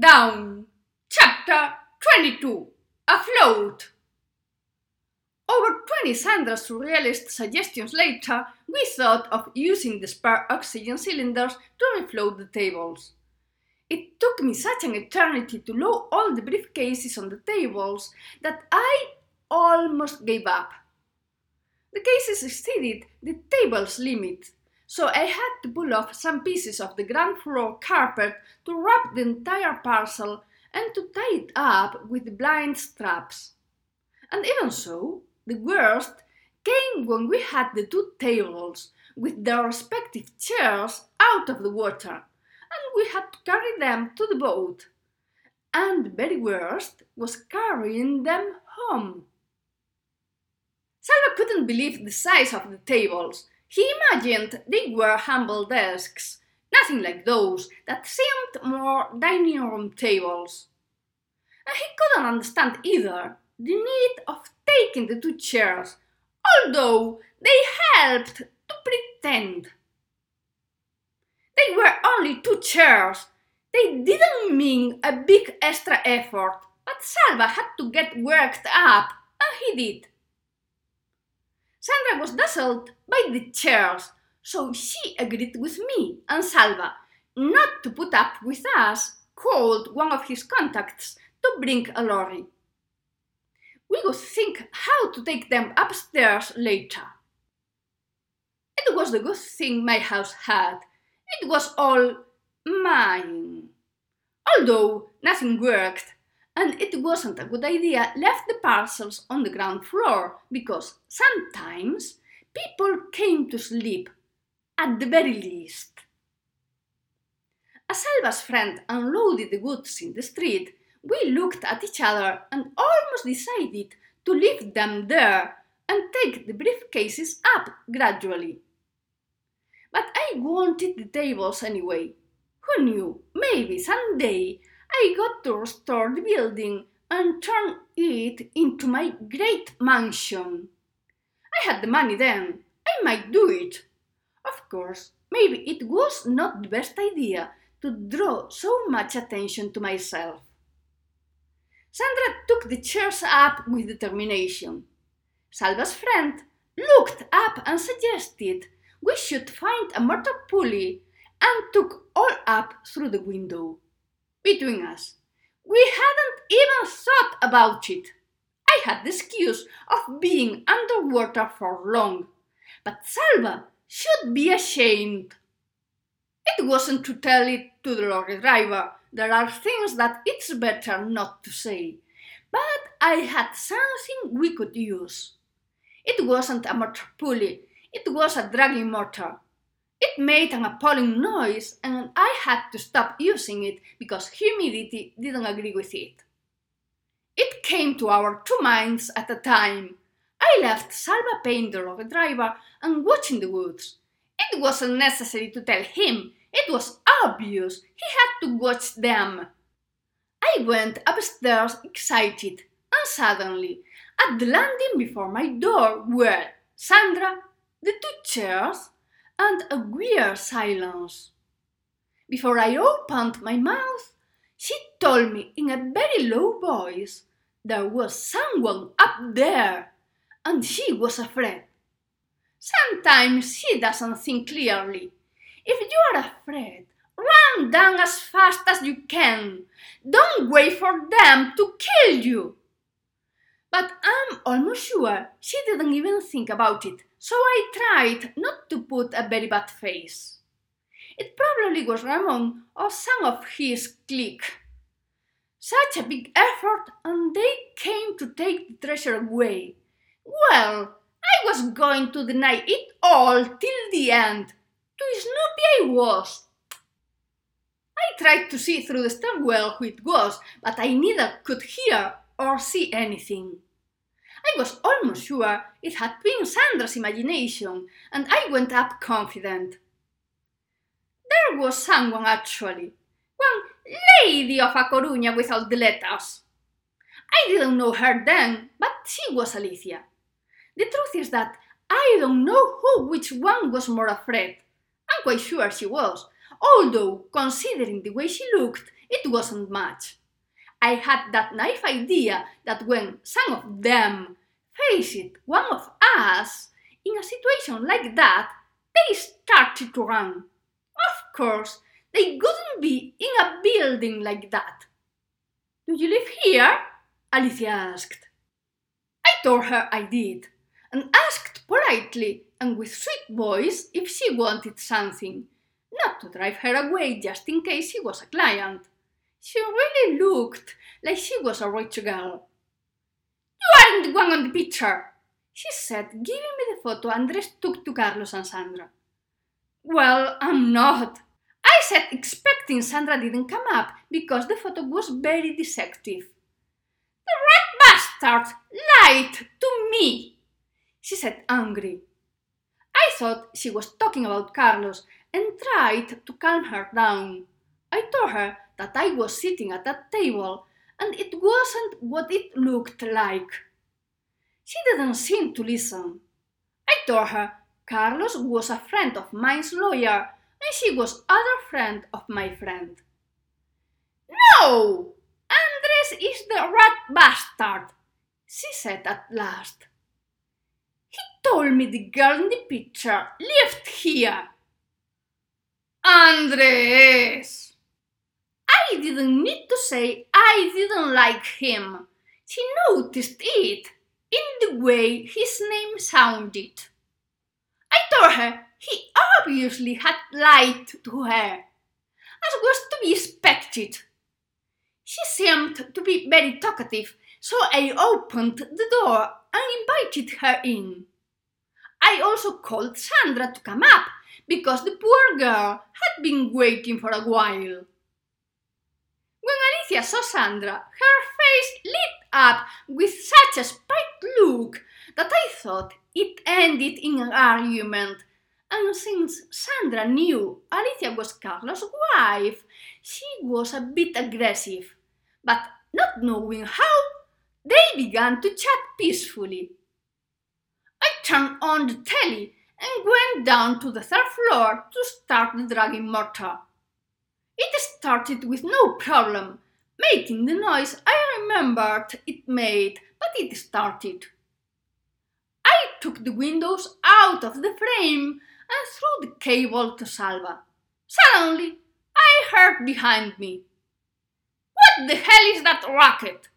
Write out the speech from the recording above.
Down. Chapter 22 Afloat. Over 20 Sandra surrealist suggestions later, we thought of using the spare oxygen cylinders to refloat the tables. It took me such an eternity to load all the briefcases on the tables that I almost gave up. The cases exceeded the table's limit, so I had to pull off some pieces of the ground floor carpet to wrap the entire parcel and to tie it up with blind straps. And even so, the worst came when we had the two tables with their respective chairs out of the water, and we had to carry them to the boat. And the very worst was carrying them home. Salva couldn't believe the size of the tables, he imagined they were humble desks, nothing like those that seemed more dining room tables. And he couldn't understand either the need of taking the two chairs, although they helped to pretend. They were only two chairs. They didn't mean a big extra effort, but Salva had to get worked up, and he did. Sandra was dazzled by the chairs, so she agreed with me and Salva not to put up with us, called one of his contacts to bring a lorry. We would think how to take them upstairs later. It was the good thing my house had. It was all mine. Although nothing worked, and it wasn't a good idea left the parcels on the ground floor because sometimes people came to sleep at the very least. As Salva's friend unloaded the goods in the street, we looked at each other and almost decided to leave them there and take the briefcases up gradually. But I wanted the tables anyway. Who knew? Maybe someday I got to restore the building and turn it into my great mansion. I had the money then. I might do it. Of course, maybe it was not the best idea to draw so much attention to myself. Sandra took the chairs up with determination. Salva's friend looked up and suggested we should find a motor pulley and took all up through the window between us. We hadn't even thought about it. I had the excuse of being underwater for long, but Salva should be ashamed. It wasn't to tell it to the lorry driver. There are things that it's better not to say. But I had something we could use. It wasn't a motor pulley, it was a dragging motor. It made an appalling noise, and I had to stop using it because humidity didn't agree with it. It came to our two minds at a time. I left Salva paying the driver and watching the woods. It wasn't necessary to tell him, it was obvious he had to watch them. I went upstairs excited, and suddenly, at the landing before my door were Sandra, the two chairs, and a weird silence. Before I opened my mouth, she told me in a very low voice there was someone up there, and she was afraid. Sometimes she doesn't think clearly. If you are afraid, run down as fast as you can. Don't wait for them to kill you. But I'm almost sure she didn't even think about it so I tried not to put a very bad face. It probably was Ramon or some of his clique. Such a big effort, and they came to take the treasure away. Well, I was going to deny it all till the end. To Snoopy I was. I tried to see through the stairwell who it was, but I neither could hear or see anything. I was almost sure it had been Sandra's imagination, and I went up confident. There was someone actually, one lady of A Coruña with all the letters. I didn't know her then, but she was Alicia. The truth is that I don't know who which one was more afraid. I'm quite sure she was, although, considering the way she looked, it wasn't much. I had that naive idea that when some of them faced one of us in a situation like that, they started to run. Of course, they couldn't be in a building like that. Do you live here? Alicia asked. I told her I did, and asked politely and with sweet voice if she wanted something, not to drive her away just in case she was a client. She really looked like she was a rich girl. You aren't the one on the picture, she said, giving me the photo Andres took to Carlos and Sandra. Well, I'm not. I said expecting Sandra didn't come up because the photo was very deceptive. The red bastard lied to me, she said angry. I thought she was talking about Carlos and tried to calm her down. I told her that I was sitting at that table and it wasn't what it looked like. She didn't seem to listen. I told her Carlos was a friend of mine's lawyer and she was other friend of my friend. No! Andres is the rat bastard, she said at last. He told me the girl in the picture lived here. Andres! I didn't need to say I didn't like him. She noticed it in the way his name sounded. I told her he obviously had lied to her, as was to be expected. She seemed to be very talkative, so I opened the door and invited her in. I also called Sandra to come up because the poor girl had been waiting for a while. When Alicia saw Sandra, her face lit up with such a spite look that I thought it ended in an argument. And since Sandra knew Alicia was Carlos' wife, she was a bit aggressive. But not knowing how, they began to chat peacefully. I turned on the telly and went down to the third floor to start the dragging motor. It started with no problem, making the noise I remembered it made, but it started. I took the windows out of the frame and threw the cable to Salva. Suddenly, I heard behind me. What the hell is that racket?